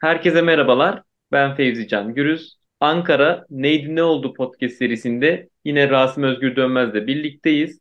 Herkese merhabalar. Ben Fevzi Can Gürüz. Ankara Neydi Ne Oldu podcast serisinde yine Rasim Özgür Dönmez'le birlikteyiz.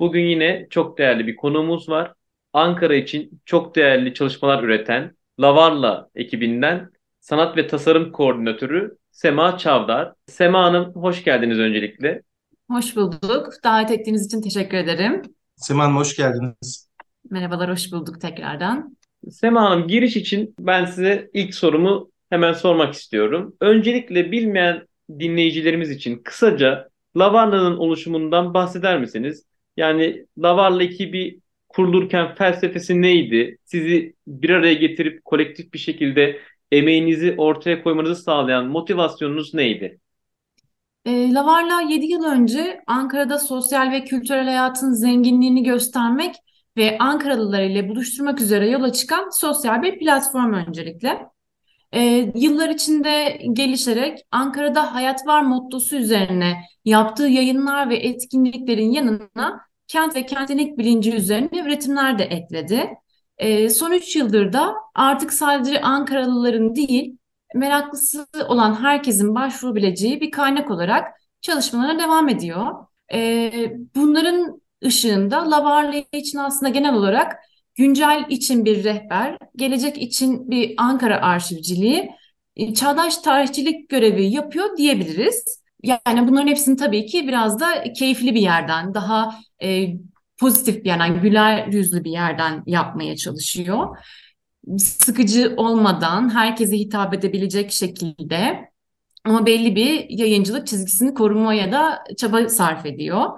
Bugün yine çok değerli bir konuğumuz var. Ankara için çok değerli çalışmalar üreten Lavarla ekibinden sanat ve tasarım koordinatörü Sema Çavdar. Sema Hanım hoş geldiniz öncelikle. Hoş bulduk. Davet ettiğiniz için teşekkür ederim. Sema Hanım hoş geldiniz. Merhabalar, hoş bulduk tekrardan. Sema Hanım giriş için ben size ilk sorumu hemen sormak istiyorum. Öncelikle bilmeyen dinleyicilerimiz için kısaca Lavarla'nın oluşumundan bahseder misiniz? Yani Lavarla ekibi kurulurken felsefesi neydi? Sizi bir araya getirip kolektif bir şekilde emeğinizi ortaya koymanızı sağlayan motivasyonunuz neydi? E, Lavarla 7 yıl önce Ankara'da sosyal ve kültürel hayatın zenginliğini göstermek ve Ankaralılar ile buluşturmak üzere yola çıkan sosyal bir platform öncelikle. E, yıllar içinde gelişerek Ankara'da hayat var mottosu üzerine yaptığı yayınlar ve etkinliklerin yanına kent ve kentlilik bilinci üzerine üretimler de ekledi. E, son 3 yıldır da artık sadece Ankaralıların değil, meraklısı olan herkesin başvurabileceği bir kaynak olarak çalışmalarına devam ediyor. E, bunların ışığında Lavarle için aslında genel olarak güncel için bir rehber, gelecek için bir Ankara arşivciliği, e, çağdaş tarihçilik görevi yapıyor diyebiliriz. Yani bunların hepsini tabii ki biraz da keyifli bir yerden, daha e, pozitif bir yerden, güler yüzlü bir yerden yapmaya çalışıyor. Sıkıcı olmadan, herkese hitap edebilecek şekilde ama belli bir yayıncılık çizgisini korumaya da çaba sarf ediyor.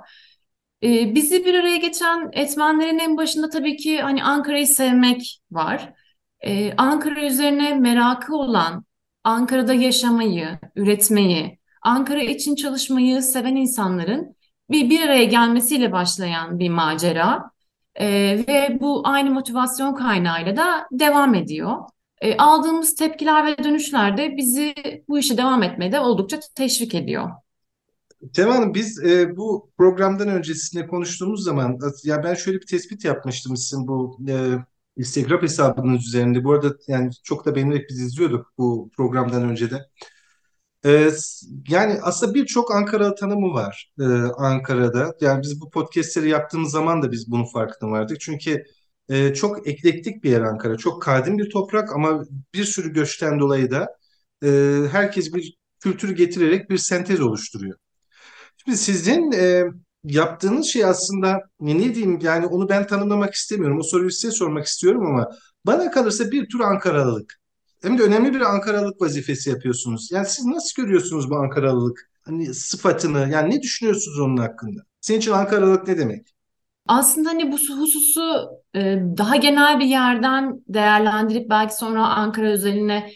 Ee, bizi bir araya geçen etmenlerin en başında tabii ki hani Ankara'yı sevmek var. Ee, Ankara üzerine merakı olan, Ankara'da yaşamayı, üretmeyi, Ankara için çalışmayı seven insanların bir bir araya gelmesiyle başlayan bir macera. Ee, ve bu aynı motivasyon kaynağıyla da devam ediyor. Ee, aldığımız tepkiler ve dönüşler de bizi bu işe devam etmeye de oldukça teşvik ediyor. Tema Hanım biz e, bu programdan öncesinde konuştuğumuz zaman ya ben şöyle bir tespit yapmıştım sizin bu e, Instagram hesabınız üzerinde. Bu arada yani çok da beğenerek biz izliyorduk bu programdan önce de. E, yani aslında birçok Ankara tanımı var e, Ankara'da. Yani biz bu podcastleri yaptığımız zaman da biz bunun farkına vardık. Çünkü e, çok eklektik bir yer Ankara. Çok kadim bir toprak ama bir sürü göçten dolayı da e, herkes bir kültür getirerek bir sentez oluşturuyor. Şimdi sizin e, yaptığınız şey aslında ne, ne diyeyim yani onu ben tanımlamak istemiyorum. O soruyu size sormak istiyorum ama bana kalırsa bir tür Ankaralılık. Hem de önemli bir Ankaralılık vazifesi yapıyorsunuz. Yani siz nasıl görüyorsunuz bu Ankaralılık hani sıfatını? Yani ne düşünüyorsunuz onun hakkında? Senin için Ankaralılık ne demek? Aslında hani bu hususu e, daha genel bir yerden değerlendirip belki sonra Ankara özeline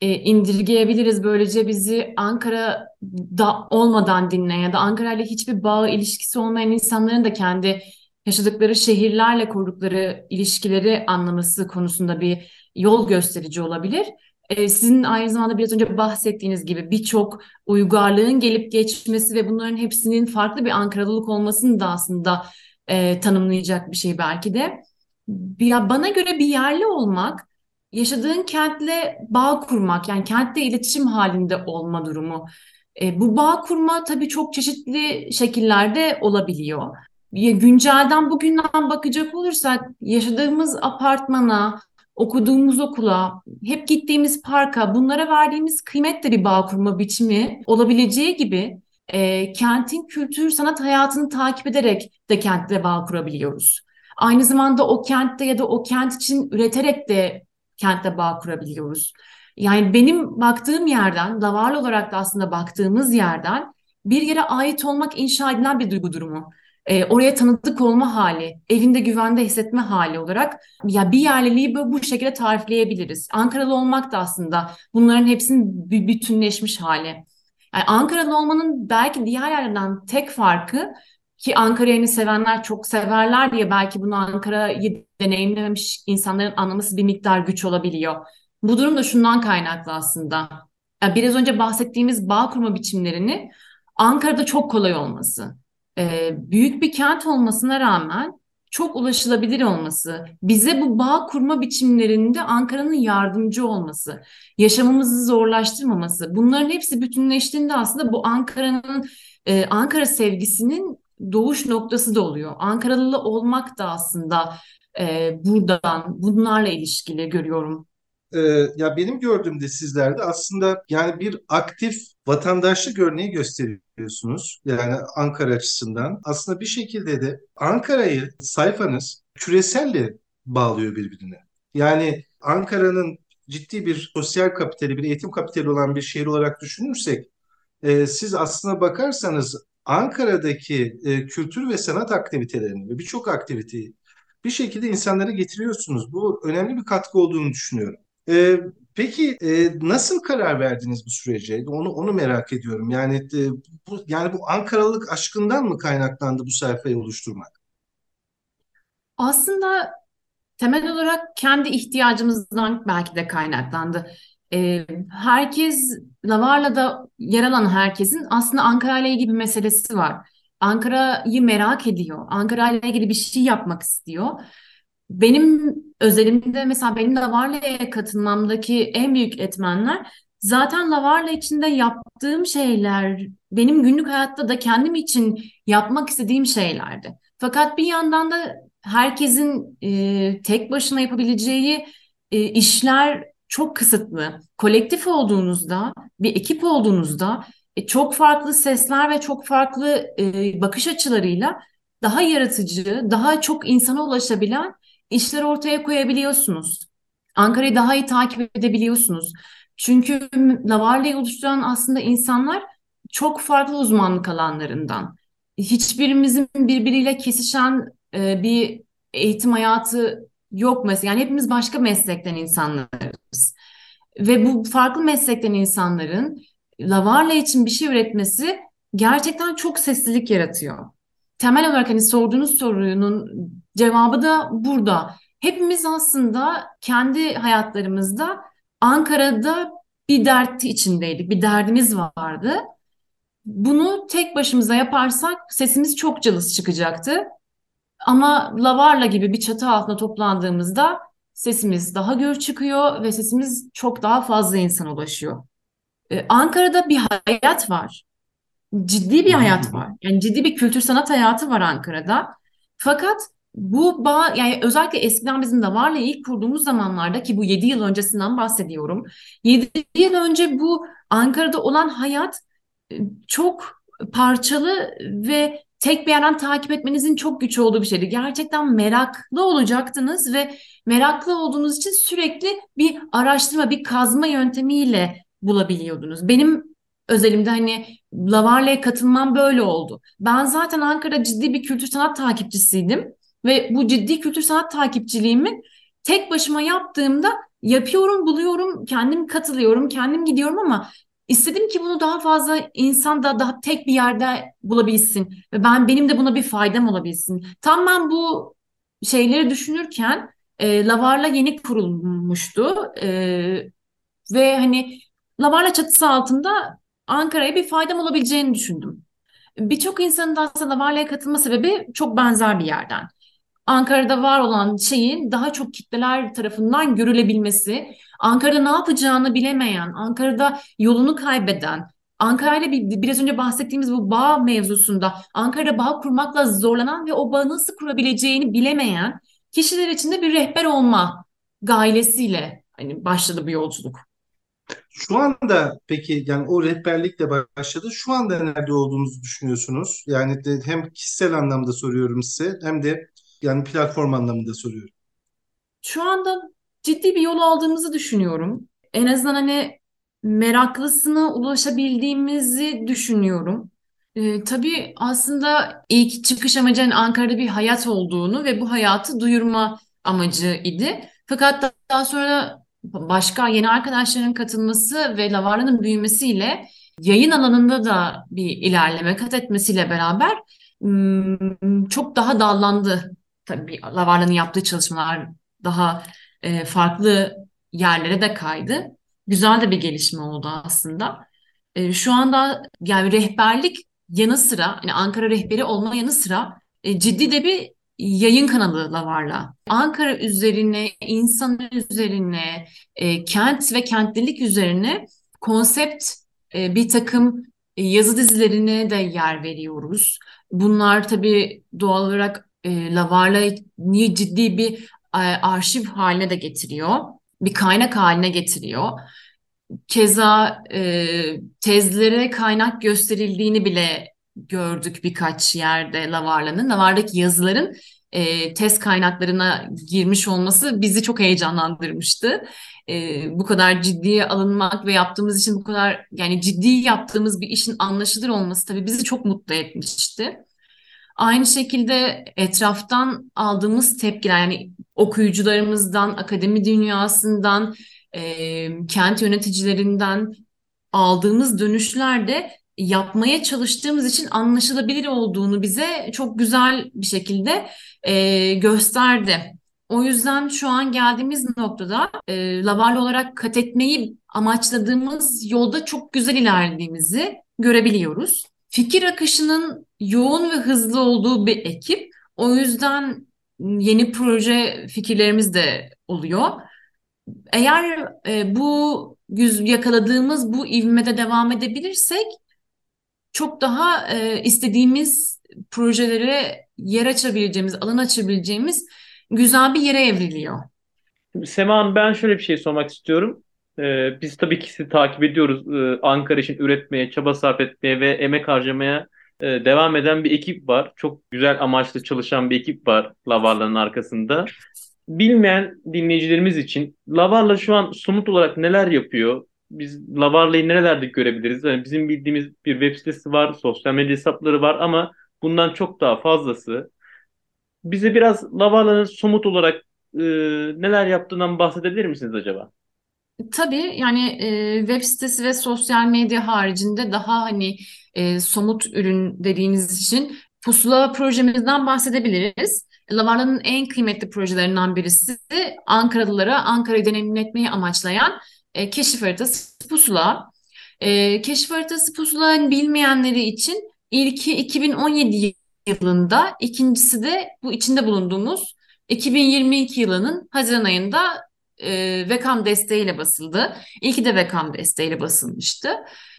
e, indirgeyebiliriz. Böylece bizi Ankara'da olmadan dinleyen ya da Ankara ile hiçbir bağ ilişkisi olmayan insanların da kendi yaşadıkları şehirlerle kurdukları ilişkileri anlaması konusunda bir yol gösterici olabilir. E, sizin aynı zamanda biraz önce bahsettiğiniz gibi birçok uygarlığın gelip geçmesi ve bunların hepsinin farklı bir Ankaralılık olmasını da aslında e, tanımlayacak bir şey belki de. Ya bana göre bir yerli olmak yaşadığın kentle bağ kurmak yani kentle iletişim halinde olma durumu. E, bu bağ kurma tabii çok çeşitli şekillerde olabiliyor. Ya, güncelden bugünden bakacak olursak yaşadığımız apartmana, okuduğumuz okula, hep gittiğimiz parka bunlara verdiğimiz kıymet bir bağ kurma biçimi olabileceği gibi e, kentin kültür sanat hayatını takip ederek de kentle bağ kurabiliyoruz. Aynı zamanda o kentte ya da o kent için üreterek de kentle bağ kurabiliyoruz. Yani benim baktığım yerden, davarlı olarak da aslında baktığımız yerden bir yere ait olmak inşa edilen bir duygu durumu. e, oraya tanıdık olma hali, evinde güvende hissetme hali olarak ya bir yerliliği bu, bu şekilde tarifleyebiliriz. Ankaralı olmak da aslında bunların hepsinin bir bütünleşmiş hali. Yani Ankaralı olmanın belki diğer yerlerden tek farkı ki Ankara'yı sevenler çok severler diye belki bunu Ankara'yı deneyimlememiş insanların anlaması bir miktar güç olabiliyor. Bu durum da şundan kaynaklı aslında. Yani biraz önce bahsettiğimiz bağ kurma biçimlerini Ankara'da çok kolay olması. Ee, büyük bir kent olmasına rağmen çok ulaşılabilir olması, bize bu bağ kurma biçimlerinde Ankara'nın yardımcı olması, yaşamımızı zorlaştırmaması, bunların hepsi bütünleştiğinde aslında bu Ankara'nın e, Ankara sevgisinin doğuş noktası da oluyor. Ankaralı olmak da aslında e, buradan, bunlarla ilişkili görüyorum. Ee, ya benim gördüğümde sizlerde aslında yani bir aktif vatandaşlık örneği gösteriyorsunuz. Yani Ankara açısından. Aslında bir şekilde de Ankara'yı sayfanız küreselle bağlıyor birbirine. Yani Ankara'nın ciddi bir sosyal kapitali, bir eğitim kapitali olan bir şehir olarak düşünürsek, e, siz aslına bakarsanız Ankara'daki e, kültür ve sanat aktivitelerini ve birçok aktiviteyi bir şekilde insanlara getiriyorsunuz. Bu önemli bir katkı olduğunu düşünüyorum. E, peki e, nasıl karar verdiniz bu sürece? Onu onu merak ediyorum. Yani e, bu yani bu Ankaralılık aşkından mı kaynaklandı bu sayfayı oluşturmak? Aslında temel olarak kendi ihtiyacımızdan belki de kaynaklandı. E, herkes, Lavarla'da yer alan herkesin aslında Ankara ile ilgili bir meselesi var. Ankara'yı merak ediyor. Ankara ile ilgili bir şey yapmak istiyor. Benim özelimde mesela benim Lavarla'ya katılmamdaki en büyük etmenler zaten Lavarla içinde yaptığım şeyler benim günlük hayatta da kendim için yapmak istediğim şeylerdi. Fakat bir yandan da herkesin e, tek başına yapabileceği e, işler çok kısıtlı. Kolektif olduğunuzda, bir ekip olduğunuzda e, çok farklı sesler ve çok farklı e, bakış açılarıyla daha yaratıcı, daha çok insana ulaşabilen işler ortaya koyabiliyorsunuz. Ankara'yı daha iyi takip edebiliyorsunuz. Çünkü Navarra'yı oluşturan aslında insanlar çok farklı uzmanlık alanlarından. Hiçbirimizin birbiriyle kesişen e, bir eğitim hayatı yok mesela. Yani hepimiz başka meslekten insanlarız. Ve bu farklı meslekten insanların Lavarla için bir şey üretmesi gerçekten çok sessizlik yaratıyor. Temel olarak hani sorduğunuz sorunun cevabı da burada. Hepimiz aslında kendi hayatlarımızda Ankara'da bir dert içindeydik, bir derdimiz vardı. Bunu tek başımıza yaparsak sesimiz çok cılız çıkacaktı. Ama Lavarla gibi bir çatı altında toplandığımızda sesimiz daha gür çıkıyor ve sesimiz çok daha fazla insana ulaşıyor. Ee, Ankara'da bir hayat var. Ciddi bir hayat var. Yani ciddi bir kültür sanat hayatı var Ankara'da. Fakat bu bağ yani özellikle eskiden bizim Lavarla ilk kurduğumuz zamanlarda ki bu 7 yıl öncesinden bahsediyorum. 7 yıl önce bu Ankara'da olan hayat e, çok parçalı ve tek bir yerden takip etmenizin çok güç olduğu bir şeydi. Gerçekten meraklı olacaktınız ve meraklı olduğunuz için sürekli bir araştırma, bir kazma yöntemiyle bulabiliyordunuz. Benim özelimde hani Lavarle'ye katılmam böyle oldu. Ben zaten Ankara ciddi bir kültür sanat takipçisiydim ve bu ciddi kültür sanat takipçiliğimi tek başıma yaptığımda yapıyorum, buluyorum, kendim katılıyorum, kendim gidiyorum ama İstedim ki bunu daha fazla insan da daha tek bir yerde bulabilsin ve ben benim de buna bir faydam olabilsin. Tam ben bu şeyleri düşünürken e, Lavarla yeni kurulmuştu e, ve hani Lavarla çatısı altında Ankara'ya bir faydam olabileceğini düşündüm. Birçok insanın da aslında Lavarla'ya katılma sebebi çok benzer bir yerden. Ankara'da var olan şeyin daha çok kitleler tarafından görülebilmesi, Ankara'da ne yapacağını bilemeyen, Ankara'da yolunu kaybeden, Ankara ile bir, biraz önce bahsettiğimiz bu bağ mevzusunda Ankara'da bağ kurmakla zorlanan ve o bağı nasıl kurabileceğini bilemeyen kişiler için de bir rehber olma gailesiyle hani başladı bu yolculuk. Şu anda peki yani o rehberlikle başladı. Şu anda nerede olduğunuzu düşünüyorsunuz? Yani de hem kişisel anlamda soruyorum size hem de yani platform anlamında soruyorum. Şu anda ciddi bir yol aldığımızı düşünüyorum. En azından hani meraklısına ulaşabildiğimizi düşünüyorum. E, tabii aslında ilk çıkış amacının Ankara'da bir hayat olduğunu ve bu hayatı duyurma amacı idi. Fakat daha sonra başka yeni arkadaşların katılması ve Lavara'nın büyümesiyle yayın alanında da bir ilerleme kat etmesiyle beraber hmm, çok daha dallandı. Tabii Lavara'nın yaptığı çalışmalar daha e, farklı yerlere de kaydı. Güzel de bir gelişme oldu aslında. E, şu anda yani rehberlik yanı sıra, hani Ankara rehberi olma yanı sıra e, ciddi de bir yayın kanalı Lavar'la. Ankara üzerine, insan üzerine, e, kent ve kentlilik üzerine konsept e, bir takım e, yazı dizilerine de yer veriyoruz. Bunlar tabii doğal olarak e, Lavar'la ciddi bir e, arşiv haline de getiriyor. Bir kaynak haline getiriyor. Keza e, tezlere kaynak gösterildiğini bile gördük birkaç yerde Lavarla'nın. Lavar'daki yazıların e, test kaynaklarına girmiş olması bizi çok heyecanlandırmıştı. E, bu kadar ciddiye alınmak ve yaptığımız için bu kadar yani ciddi yaptığımız bir işin anlaşılır olması tabii bizi çok mutlu etmişti. Aynı şekilde etraftan aldığımız tepkiler yani okuyucularımızdan, akademi dünyasından, e, kent yöneticilerinden aldığımız dönüşler de yapmaya çalıştığımız için anlaşılabilir olduğunu bize çok güzel bir şekilde e, gösterdi. O yüzden şu an geldiğimiz noktada e, Lavarlı olarak kat etmeyi amaçladığımız yolda çok güzel ilerlediğimizi görebiliyoruz. Fikir akışının yoğun ve hızlı olduğu bir ekip. O yüzden yeni proje fikirlerimiz de oluyor. Eğer e, bu yakaladığımız bu ivmede devam edebilirsek çok daha e, istediğimiz projelere yer açabileceğimiz, alan açabileceğimiz güzel bir yere evriliyor. Sema ben şöyle bir şey sormak istiyorum. Ee, biz tabii ki sizi takip ediyoruz. Ee, Ankara için üretmeye, çaba sarf etmeye ve emek harcamaya e, devam eden bir ekip var. Çok güzel amaçlı çalışan bir ekip var Lavarla'nın arkasında. Bilmeyen dinleyicilerimiz için Lavarla şu an somut olarak neler yapıyor? biz Lavarla'yı nerelerde görebiliriz? Yani bizim bildiğimiz bir web sitesi var, sosyal medya hesapları var ama bundan çok daha fazlası. Bize biraz Lavarla'nın somut olarak e, neler yaptığından bahsedebilir misiniz acaba? Tabii yani e, web sitesi ve sosyal medya haricinde daha hani e, somut ürün dediğimiz için Pusula projemizden bahsedebiliriz. Lavarla'nın en kıymetli projelerinden birisi Ankaralılara Ankara'yı deneyimletmeyi amaçlayan e, keşif haritası pusula. E, keşif haritası pusula bilmeyenleri için ilki 2017 yılında, ikincisi de bu içinde bulunduğumuz 2022 yılının Haziran ayında e, Vekam desteğiyle basıldı. İlki de Vekam desteğiyle basılmıştı.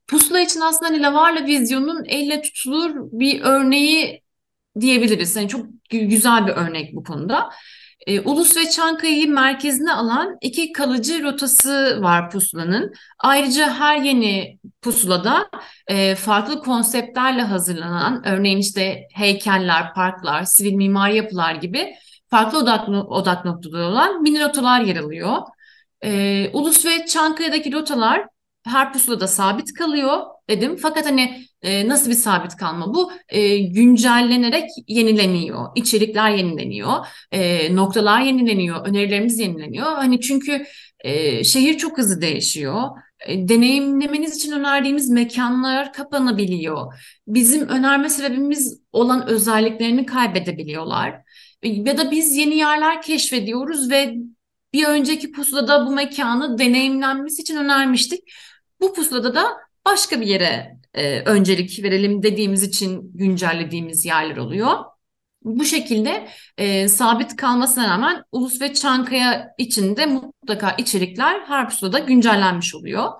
Pusula için aslında hani Lavarla vizyonun elle tutulur bir örneği diyebiliriz. Yani çok güzel bir örnek bu konuda. E, Ulus ve Çankaya'yı merkezine alan iki kalıcı rotası var pusulanın. Ayrıca her yeni pusulada e, farklı konseptlerle hazırlanan, örneğin işte heykeller, parklar, sivil mimari yapılar gibi farklı odak, odak noktaları olan mini rotalar yer alıyor. E, Ulus ve Çankaya'daki rotalar her pusulada sabit kalıyor dedim. Fakat hani e, nasıl bir sabit kalma bu? E, güncellenerek yenileniyor. İçerikler yenileniyor. E, noktalar yenileniyor. Önerilerimiz yenileniyor. Hani çünkü e, şehir çok hızlı değişiyor. E, deneyimlemeniz için önerdiğimiz mekanlar kapanabiliyor. Bizim önerme sebebimiz olan özelliklerini kaybedebiliyorlar. Ya da biz yeni yerler keşfediyoruz ve bir önceki pusulada bu mekanı deneyimlenmesi için önermiştik. Bu pusulada da başka bir yere e, öncelik verelim dediğimiz için güncellediğimiz yerler oluyor. Bu şekilde e, sabit kalmasına rağmen Ulus ve Çankaya içinde mutlaka içerikler her pusulada güncellenmiş oluyor.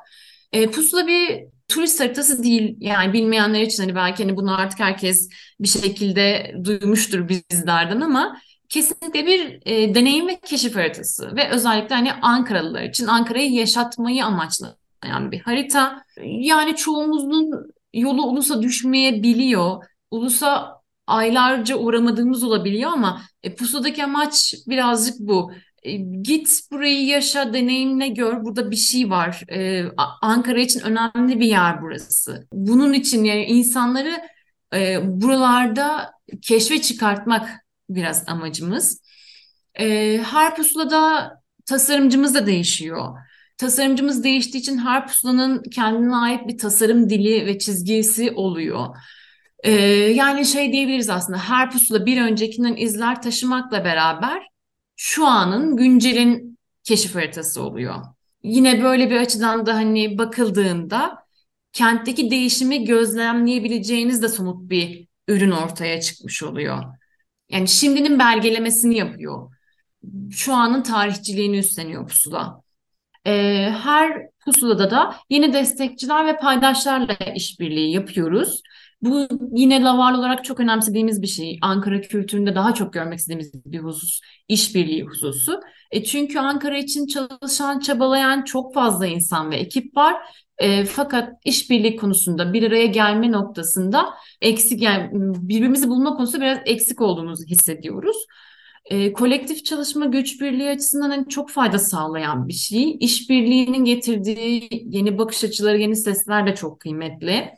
E, pusula bir turist haritası değil yani bilmeyenler için hani belki hani bunu artık herkes bir şekilde duymuştur bizlerden ama kesinlikle bir e, deneyim ve keşif haritası ve özellikle hani Ankaralılar için Ankara'yı yaşatmayı amaçlı yani bir harita. Yani çoğumuzun yolu ulusa düşmeyebiliyor. Ulusa aylarca uğramadığımız olabiliyor ama e, pusudaki amaç birazcık bu. E, git burayı yaşa, deneyimle gör. Burada bir şey var. E, Ankara için önemli bir yer burası. Bunun için yani insanları E, buralarda keşfe çıkartmak biraz amacımız. E, her pusulada tasarımcımız da değişiyor. Tasarımcımız değiştiği için her pusulanın kendine ait bir tasarım dili ve çizgisi oluyor. Ee, yani şey diyebiliriz aslında her pusula bir öncekinden izler taşımakla beraber şu anın güncelin keşif haritası oluyor. Yine böyle bir açıdan da hani bakıldığında kentteki değişimi gözlemleyebileceğiniz de somut bir ürün ortaya çıkmış oluyor. Yani şimdinin belgelemesini yapıyor. Şu anın tarihçiliğini üstleniyor pusula. Ee, her pusulada da yeni destekçiler ve paydaşlarla işbirliği yapıyoruz. Bu yine Lavar olarak çok önemsediğimiz bir şey. Ankara kültüründe daha çok görmek istediğimiz bir husus, işbirliği hususu. E çünkü Ankara için çalışan, çabalayan çok fazla insan ve ekip var. E, fakat işbirliği konusunda bir araya gelme noktasında eksik yani birbirimizi bulma konusunda biraz eksik olduğumuzu hissediyoruz. E, kolektif çalışma güç birliği açısından hani çok fayda sağlayan bir şey. İşbirliğinin getirdiği yeni bakış açıları, yeni sesler de çok kıymetli.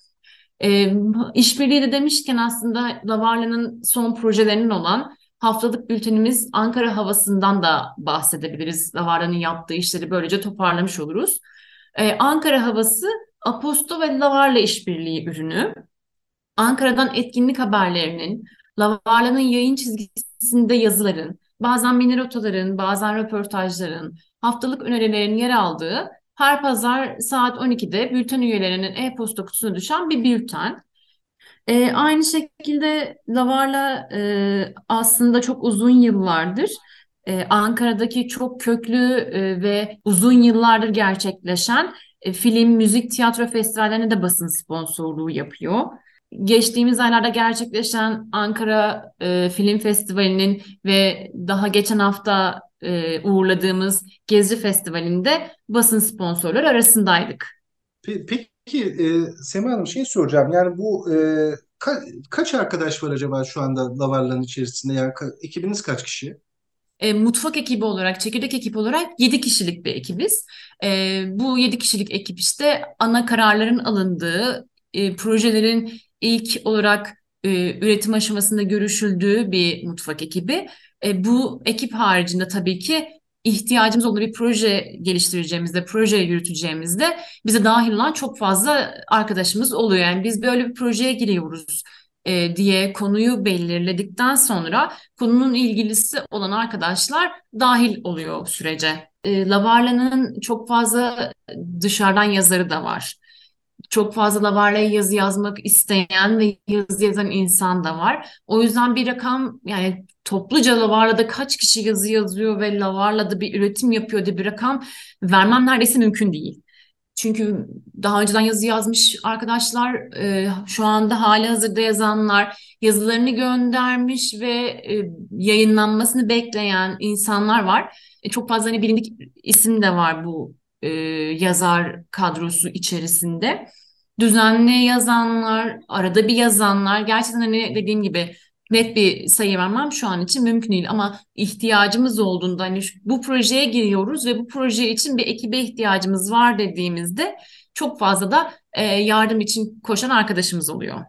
E, işbirliği de demişken aslında Lavarla'nın son projelerinin olan haftalık bültenimiz Ankara havasından da bahsedebiliriz. Lavarla'nın yaptığı işleri böylece toparlamış oluruz. E, Ankara havası Aposto ve Lavarla işbirliği ürünü. Ankara'dan etkinlik haberlerinin, Lavarla'nın yayın çizgisinde yazıların, bazen mini rotaların, bazen röportajların, haftalık önerilerin yer aldığı her pazar saat 12'de bülten üyelerinin e-posta kutusuna düşen bir bülten. E, aynı şekilde Lavar'la e, aslında çok uzun yıllardır e, Ankara'daki çok köklü e, ve uzun yıllardır gerçekleşen e, film, müzik, tiyatro festivallerine de basın sponsorluğu yapıyor. Geçtiğimiz aylarda gerçekleşen Ankara e, Film Festivali'nin ve daha geçen hafta e, uğurladığımız Gezi Festivali'nde basın sponsorları arasındaydık. Peki e, Sema Hanım şey soracağım. Yani bu e, ka kaç arkadaş var acaba şu anda Lavarların içerisinde? Yani ka ekibiniz kaç kişi? E, mutfak ekibi olarak, çekirdek ekip olarak 7 kişilik bir ekibiz. E, bu 7 kişilik ekip işte ana kararların alındığı, e, projelerin ilk olarak e, üretim aşamasında görüşüldüğü bir mutfak ekibi. E, bu ekip haricinde tabii ki ihtiyacımız olduğu bir proje geliştireceğimizde, proje yürüteceğimizde bize dahil olan çok fazla arkadaşımız oluyor. Yani biz böyle bir projeye giriyoruz e, diye konuyu belirledikten sonra konunun ilgilisi olan arkadaşlar dahil oluyor sürece. E, Lavarla'nın çok fazla dışarıdan yazarı da var çok fazla Lavarla'ya yazı yazmak isteyen ve yazı yazan insan da var. O yüzden bir rakam yani topluca Lavarla'da kaç kişi yazı yazıyor ve Lavarla'da bir üretim yapıyor diye bir rakam vermem neredeyse mümkün değil. Çünkü daha önceden yazı yazmış arkadaşlar, e, şu anda hali hazırda yazanlar, yazılarını göndermiş ve e, yayınlanmasını bekleyen insanlar var. E, çok fazla hani bilindik isim de var bu e, yazar kadrosu içerisinde. Düzenli yazanlar, arada bir yazanlar, gerçekten hani dediğim gibi net bir sayı vermem şu an için mümkün değil ama ihtiyacımız olduğunda hani bu projeye giriyoruz ve bu proje için bir ekibe ihtiyacımız var dediğimizde çok fazla da e, yardım için koşan arkadaşımız oluyor.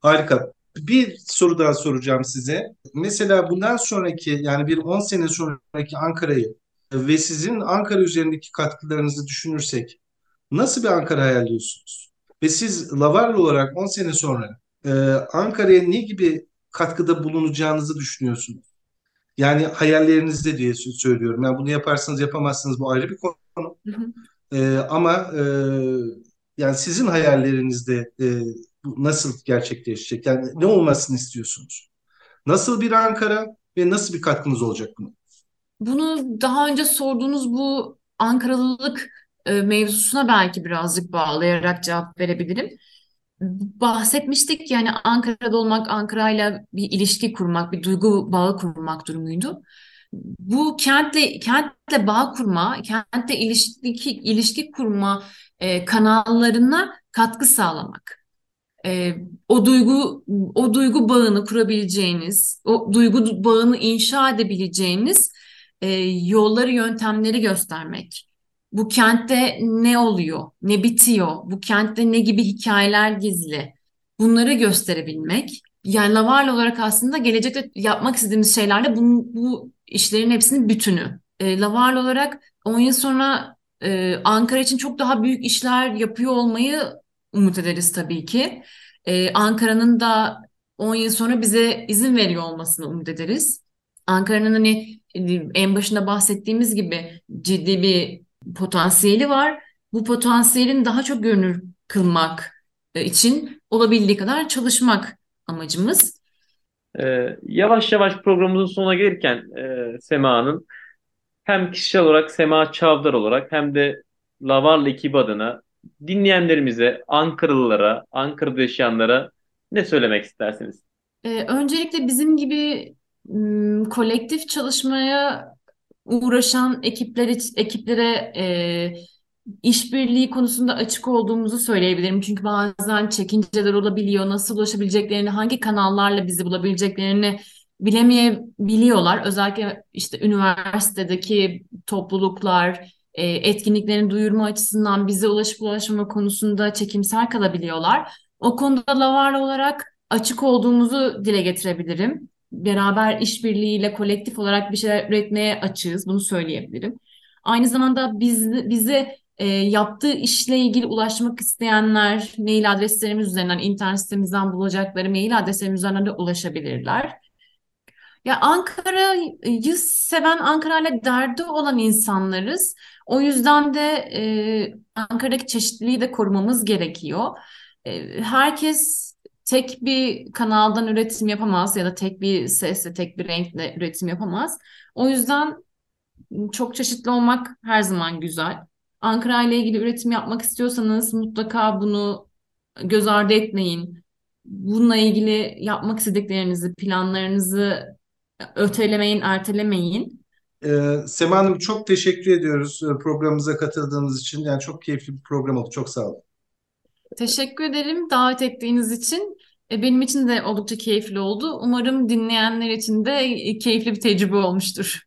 Harika. Bir soru daha soracağım size. Mesela bundan sonraki yani bir 10 sene sonraki Ankara'yı ve sizin Ankara üzerindeki katkılarınızı düşünürsek nasıl bir Ankara hayalliyorsunuz? Ve siz Lavarlı olarak 10 sene sonra e, Ankara'ya ne gibi katkıda bulunacağınızı düşünüyorsunuz? Yani hayallerinizde diye söylüyorum. Yani bunu yaparsınız yapamazsınız bu ayrı bir konu. Hı hı. E, ama e, yani sizin hayallerinizde e, nasıl gerçekleşecek? Yani ne olmasını istiyorsunuz? Nasıl bir Ankara ve nasıl bir katkınız olacak buna? Bunu daha önce sorduğunuz bu Ankaralılık e, mevzusuna belki birazcık bağlayarak cevap verebilirim. Bahsetmiştik yani Ankara'da olmak, Ankara'yla bir ilişki kurmak, bir duygu bağı kurmak durumuydu. Bu kentle kentle bağ kurma, kentle ilişki ilişki kurma e, kanallarına katkı sağlamak. E, o duygu o duygu bağını kurabileceğiniz, o duygu bağını inşa edebileceğiniz e, yolları, yöntemleri göstermek. Bu kentte ne oluyor, ne bitiyor, bu kentte ne gibi hikayeler gizli. bunları gösterebilmek. Yani Lavarla olarak aslında gelecekte yapmak istediğimiz şeylerle bu, bu işlerin hepsinin bütünü. E, Lavarla olarak 10 yıl sonra e, Ankara için çok daha büyük işler yapıyor olmayı umut ederiz tabii ki. E, Ankara'nın da 10 yıl sonra bize izin veriyor olmasını umut ederiz. Ankara'nın hani en başında bahsettiğimiz gibi ciddi bir potansiyeli var. Bu potansiyelin daha çok görünür kılmak e, için olabildiği kadar çalışmak amacımız. Ee, yavaş yavaş programımızın sonuna gelirken e, Sema'nın hem kişisel olarak Sema Çavdar olarak hem de Lavarlı ekibi adına dinleyenlerimize, Ankaralılara, Ankara'da yaşayanlara ne söylemek istersiniz? Ee, öncelikle bizim gibi kolektif çalışmaya uğraşan ekipler ekiplere e, işbirliği konusunda açık olduğumuzu söyleyebilirim. Çünkü bazen çekinceler olabiliyor. Nasıl ulaşabileceklerini, hangi kanallarla bizi bulabileceklerini bilemeyebiliyorlar. Özellikle işte üniversitedeki topluluklar, e, etkinliklerin duyurma açısından bize ulaşıp ulaşmama konusunda çekimsel kalabiliyorlar. O konuda Lavarla olarak açık olduğumuzu dile getirebilirim. Beraber işbirliğiyle kolektif olarak bir şeyler üretmeye açığız. Bunu söyleyebilirim. Aynı zamanda biz, bize e, yaptığı işle ilgili ulaşmak isteyenler mail adreslerimiz üzerinden, internet sitemizden bulacakları mail adreslerimiz üzerinden de ulaşabilirler. Ya Ankara'yı seven, Ankara ile derdi olan insanlarız. O yüzden de e, Ankara'daki çeşitliliği de korumamız gerekiyor. E, herkes tek bir kanaldan üretim yapamaz ya da tek bir sesle, tek bir renkle üretim yapamaz. O yüzden çok çeşitli olmak her zaman güzel. Ankara ile ilgili üretim yapmak istiyorsanız mutlaka bunu göz ardı etmeyin. Bununla ilgili yapmak istediklerinizi, planlarınızı ötelemeyin, ertelemeyin. Ee, Sema Hanım çok teşekkür ediyoruz e, programımıza katıldığınız için. Yani çok keyifli bir program oldu. Çok sağ olun. Teşekkür ederim davet ettiğiniz için. E, benim için de oldukça keyifli oldu. Umarım dinleyenler için de e, keyifli bir tecrübe olmuştur.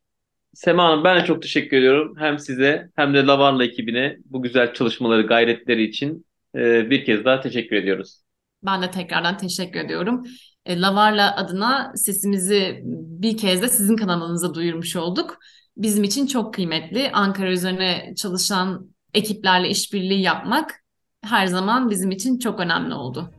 Sema Hanım ben de çok teşekkür ediyorum. Hem size hem de Lavarla ekibine bu güzel çalışmaları, gayretleri için e, bir kez daha teşekkür ediyoruz. Ben de tekrardan teşekkür ediyorum. Lavarla adına sesimizi bir kez de sizin kanalınıza duyurmuş olduk. Bizim için çok kıymetli. Ankara üzerine çalışan ekiplerle işbirliği yapmak her zaman bizim için çok önemli oldu.